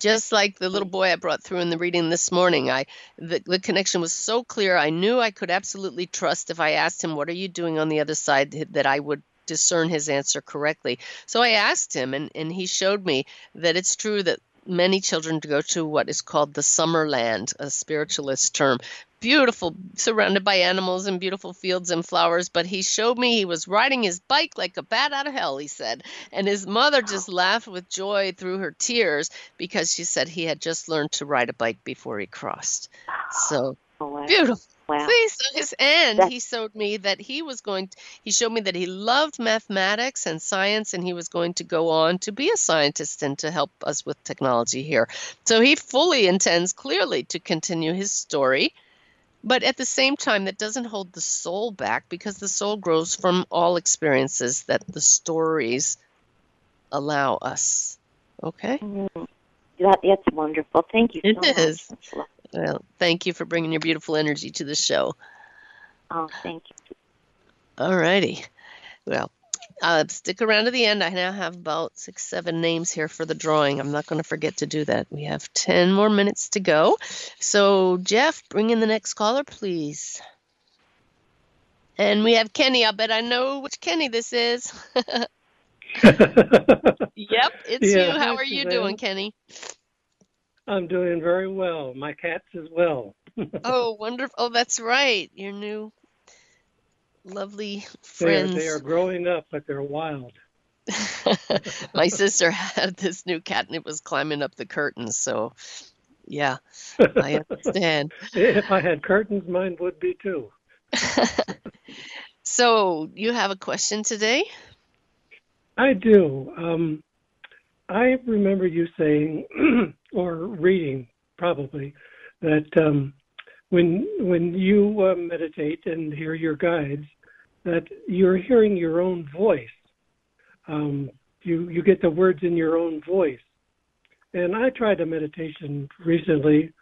Speaker 4: just like the little boy I brought through in the reading this morning, I the, the connection was so clear. I knew I could absolutely trust if I asked him, "What are you doing on the other side?" that I would discern his answer correctly. So I asked him, and and he showed me that it's true that many children to go to what is called the Summerland, a spiritualist term. Beautiful, surrounded by animals and beautiful fields and flowers. But he showed me he was riding his bike like a bat out of hell, he said. And his mother just laughed with joy through her tears because she said he had just learned to ride a bike before he crossed. So beautiful.
Speaker 15: Wow.
Speaker 4: See, so his end,
Speaker 15: That-
Speaker 4: he showed me that he was going. he showed me that he loved mathematics and science, and he was going to go on to be a scientist and to help us with technology here. So he fully intends, clearly, to continue his story, but at the same time, that doesn't hold the soul back because the soul grows from all experiences that the stories allow us. Okay.
Speaker 15: Mhm. That that's wonderful. Thank you so
Speaker 4: It
Speaker 15: much.
Speaker 4: is.
Speaker 15: That's lo-
Speaker 4: Well, thank you for bringing your beautiful energy to the show.
Speaker 15: Oh, thank you.
Speaker 4: All righty. Well, uh, stick around to the end. I now have about six, seven names here for the drawing. I'm not going to forget to do that. We have 10 more minutes to go. So, Jeff, bring in the next caller, please. And we have Kenny. I bet I know which Kenny this is. yep, it's
Speaker 16: Yeah,
Speaker 4: you. How are you
Speaker 16: Suzanne.
Speaker 4: doing, Kenny?
Speaker 16: I'm doing very well. My cats as well.
Speaker 4: Oh, wonderful. Oh, that's right. Your new lovely
Speaker 16: They're,
Speaker 4: friends.
Speaker 16: they are growing up, but they're wild.
Speaker 4: My sister had this new cat and it was climbing up the curtains. So, yeah, I understand.
Speaker 16: if I had curtains, mine would be too.
Speaker 4: so, you have a question today?
Speaker 16: I do. Um, I remember you saying, or reading probably, that um, when when you uh, meditate and hear your guides, that you're hearing your own voice. Um, you you get the words in your own voice. And I tried a meditation recently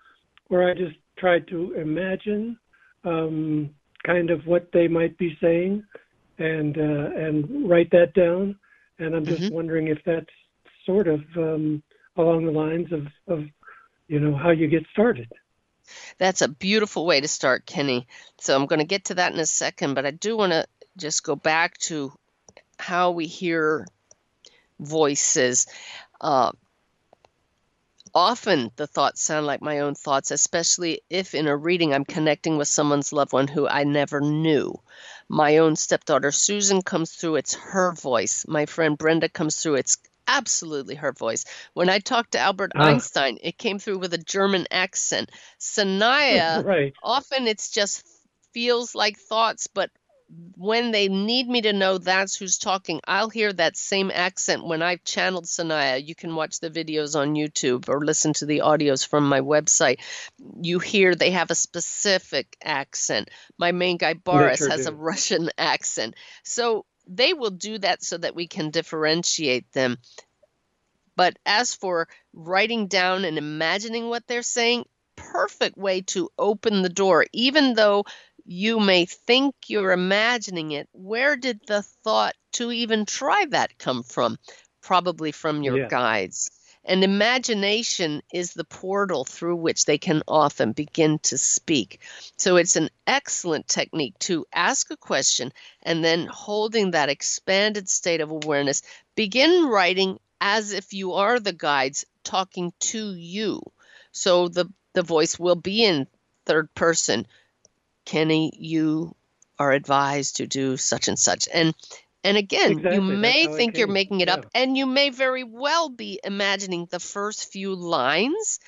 Speaker 16: where I just tried to imagine um, kind of what they might be saying and uh, and write that down. And I'm just mm-hmm. wondering if that's sort of um, along the lines of, of you know how you get started.
Speaker 4: That's a beautiful way to start, Kenny. So I'm going to get to that in a second, but I do want to just go back to how we hear voices. Uh, often the thoughts sound like my own thoughts, especially if in a reading I'm connecting with someone's loved one who I never knew. My own stepdaughter Susan comes through, it's her voice. My friend Brenda comes through, it's absolutely her voice. When I talked to Albert uh, Einstein, it came through with a German accent. Sanaya,
Speaker 16: right.
Speaker 4: often it's just feels like thoughts, but when they need me to know that's who's talking, I'll hear that same accent when I've channeled Sanaya. You can watch the videos on YouTube or listen to the audios from my website. You hear they have a specific accent. My main guy Boris has a Russian accent. So they will do that so that we can differentiate them. But as for writing down and imagining what they're saying, perfect way to open the door, even though you may think you're imagining it. Where did the thought to even try that come from? Probably from your yeah. guides. And imagination is the portal through which they can often begin to speak. So it's an excellent technique to ask a question and then holding that expanded state of awareness, begin writing as if you are the guides talking to you. So the, the voice will be in third person. Kenny, you are advised to do such and such. And and again, exactly. you may think you're making it yeah. up, and you may very well be imagining the first few lines,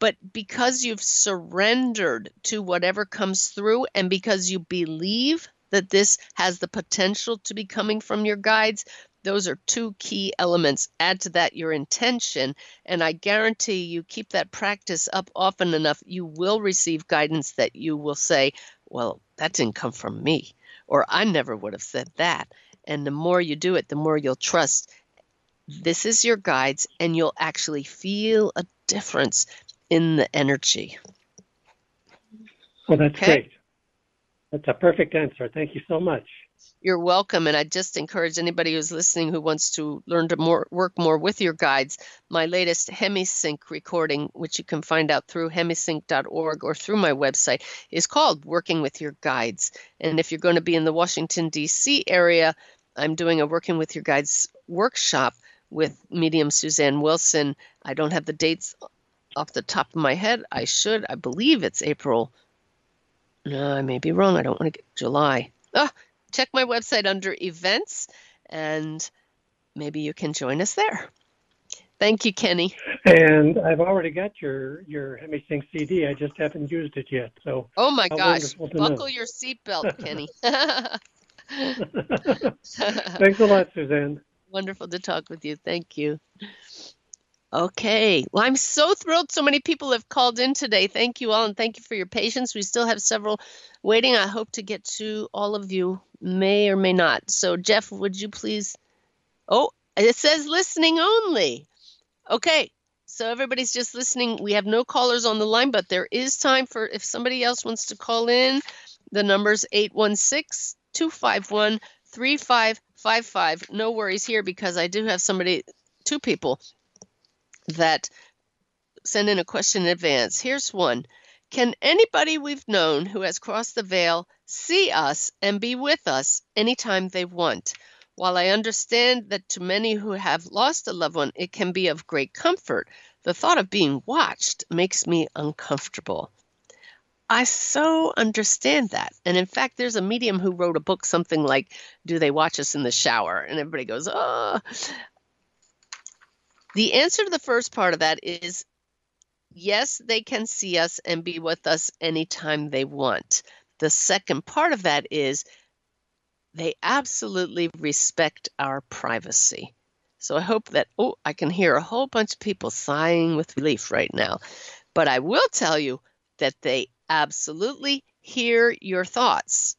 Speaker 4: but because you've surrendered to whatever comes through, and because you believe that this has the potential to be coming from your guides, those are two key elements. Add to that your intention, and I guarantee you keep that practice up often enough, you will receive guidance that you will say, Well, that didn't come from me, or I never would have said that. And the more you do it, the more you'll trust. This is your guides, and you'll actually feel a difference in the energy.
Speaker 16: Well, that's okay? great. That's a perfect answer. Thank you so much.
Speaker 4: You're welcome, and I just encourage anybody who's listening who wants to learn to more work more with your guides. My latest HemiSync recording, which you can find out through hemisync.org or through my website, is called "Working with Your Guides." And if you're going to be in the Washington D.C. area, I'm doing a Working with Your Guides workshop with medium Suzanne Wilson. I don't have the dates off the top of my head. I should. I believe it's April. No, I may be wrong. I don't want to get July. Oh, check my website under events and maybe you can join us there. Thank you, Kenny.
Speaker 16: And I've already got your your HemiSync CD. I just haven't used it yet. So
Speaker 4: oh my gosh, buckle know. your seatbelt, Kenny.
Speaker 16: Thanks a lot, Suzanne.
Speaker 4: Wonderful to talk with you. Thank you. Okay. Well, I'm so thrilled so many people have called in today. Thank you all, and thank you for your patience. We still have several waiting. I hope to get to all of you, may or may not. So, Jeff, would you please? Oh, it says listening only. Okay. So, everybody's just listening. We have no callers on the line, but there is time for if somebody else wants to call in. The number's 816 251 3555. No worries here because I do have somebody, two people, that send in a question in advance. Here's one Can anybody we've known who has crossed the veil see us and be with us anytime they want? While I understand that to many who have lost a loved one, it can be of great comfort, the thought of being watched makes me uncomfortable. I so understand that. And in fact, there's a medium who wrote a book, something like, Do They Watch Us in the Shower? And everybody goes, Oh. The answer to the first part of that is yes, they can see us and be with us anytime they want. The second part of that is they absolutely respect our privacy. So I hope that, oh, I can hear a whole bunch of people sighing with relief right now. But I will tell you that they absolutely hear your thoughts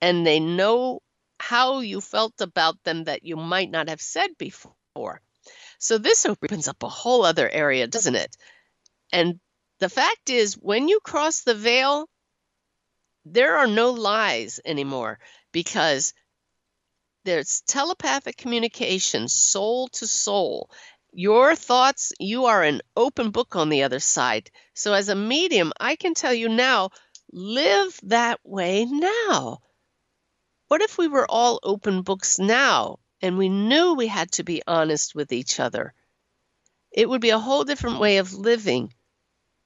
Speaker 4: and they know how you felt about them that you might not have said before. So this opens up a whole other area, doesn't it? And the fact is, when you cross the veil, there are no lies anymore because there's telepathic communication, soul to soul. Your thoughts, you are an open book on the other side. So, as a medium, I can tell you now live that way now. What if we were all open books now and we knew we had to be honest with each other? It would be a whole different way of living.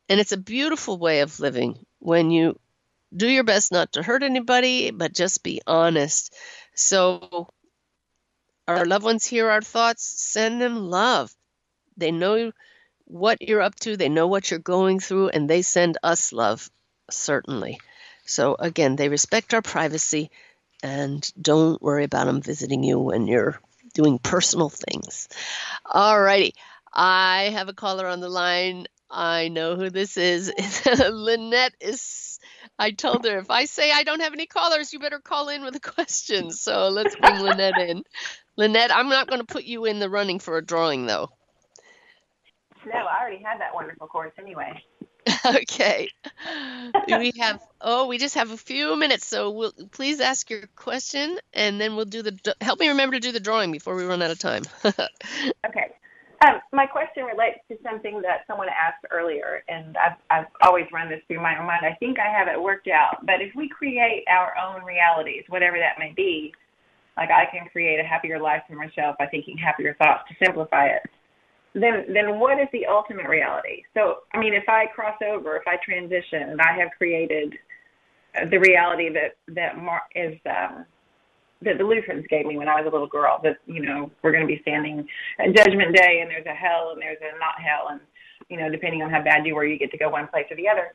Speaker 4: And it's a beautiful way of living when you do your best not to hurt anybody, but just be honest. So, our loved ones hear our thoughts, send them love. They know what you're up to, they know what you're going through, and they send us love, certainly. So, again, they respect our privacy and don't worry about them visiting you when you're doing personal things. All righty. I have a caller on the line. I know who this is. Lynette is. I told her if I say I don't have any callers, you better call in with a question. So let's bring Lynette in. Lynette, I'm not going to put you in the running for a drawing, though.
Speaker 17: No, I already had that wonderful course anyway.
Speaker 4: okay. we have oh, we just have a few minutes, so we'll please ask your question, and then we'll do the. Help me remember to do the drawing before we run out of time.
Speaker 17: okay. Um, my question relates to something that someone asked earlier, and I've, I've always run this through my own mind. I think I have it worked out. But if we create our own realities, whatever that may be, like I can create a happier life for myself by thinking happier thoughts to simplify it then then what is the ultimate reality? So, I mean, if I cross over, if I transition, and I have created the reality that that Mar- is um, that the Lutherans gave me when I was a little girl, that you know we're going to be standing at Judgment Day, and there's a hell and there's a not hell, and you know depending on how bad you were, you get to go one place or the other.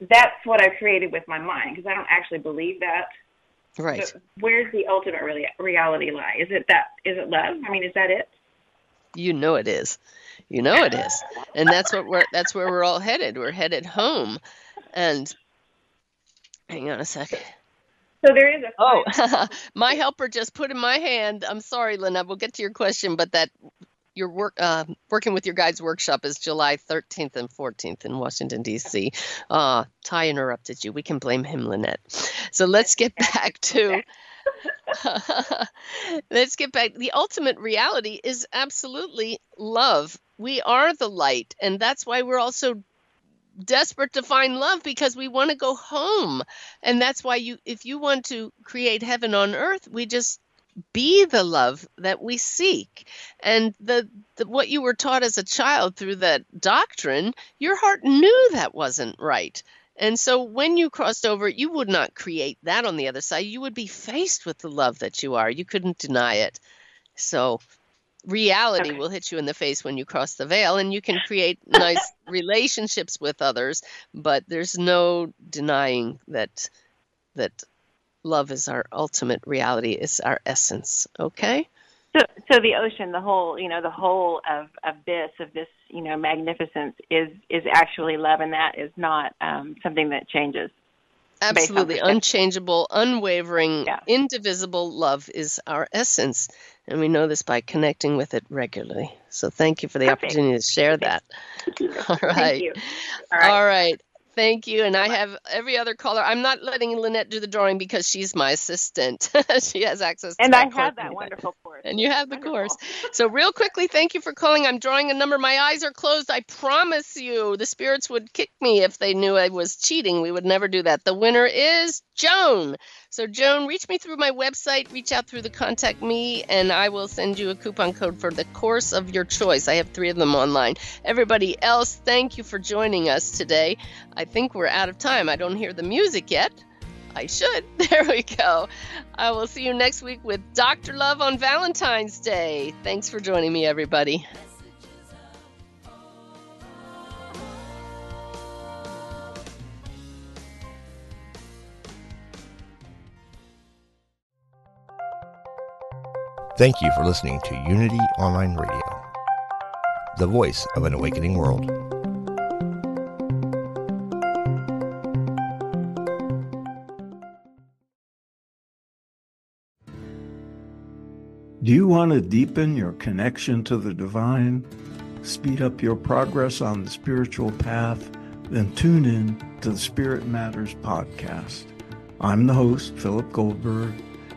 Speaker 17: That's what I've created with my mind because I don't actually believe that.
Speaker 4: Right.
Speaker 17: But where's the ultimate really reality lie? Is it that? Is it love? I mean, is that it?
Speaker 4: You know it is. You know it is. And that's what we're that's where we're all headed. We're headed home. And hang on a second.
Speaker 17: So there is a
Speaker 4: Oh, my helper just put in my hand. I'm sorry, Lynette. We'll get to your question, but that your work uh, working with your guides workshop is July 13th and 14th in Washington D.C. Uh, Ty interrupted you. We can blame him, Lynette. So let's get back to Let's get back. The ultimate reality is absolutely love. We are the light, and that's why we're also desperate to find love because we want to go home. And that's why you if you want to create heaven on earth, we just be the love that we seek. And the, the what you were taught as a child through that doctrine, your heart knew that wasn't right. And so when you crossed over, you would not create that on the other side. You would be faced with the love that you are. You couldn't deny it. So reality okay. will hit you in the face when you cross the veil and you can create nice relationships with others, but there's no denying that that love is our ultimate reality, is our essence, okay?
Speaker 17: So, so the ocean, the whole, you know, the whole of of this, of this, you know, magnificence is is actually love, and that is not um, something that changes.
Speaker 4: Absolutely, unchangeable, unwavering, yeah. indivisible love is our essence, and we know this by connecting with it regularly. So, thank you for the Perfect. opportunity to share that.
Speaker 17: All right. Thank you.
Speaker 4: All right. All right. Thank you. And I have every other caller. I'm not letting Lynette do the drawing because she's my assistant. she has access
Speaker 17: and I have that wonderful course.
Speaker 4: And you have the course. So, real quickly, thank you for calling. I'm drawing a number. My eyes are closed. I promise you, the spirits would kick me if they knew I was cheating. We would never do that. The winner is Joan. So, Joan, reach me through my website, reach out through the contact me, and I will send you a coupon code for the course of your choice. I have three of them online. Everybody else, thank you for joining us today. I think we're out of time. I don't hear the music yet. I should. There we go. I will see you next week with Dr. Love on Valentine's Day. Thanks for joining me, everybody.
Speaker 18: Thank you for listening to Unity Online Radio, the voice of an awakening world.
Speaker 19: Do you want to deepen your connection to the divine, speed up your progress on the spiritual path? Then tune in to the Spirit Matters podcast. I'm the host, Philip Goldberg,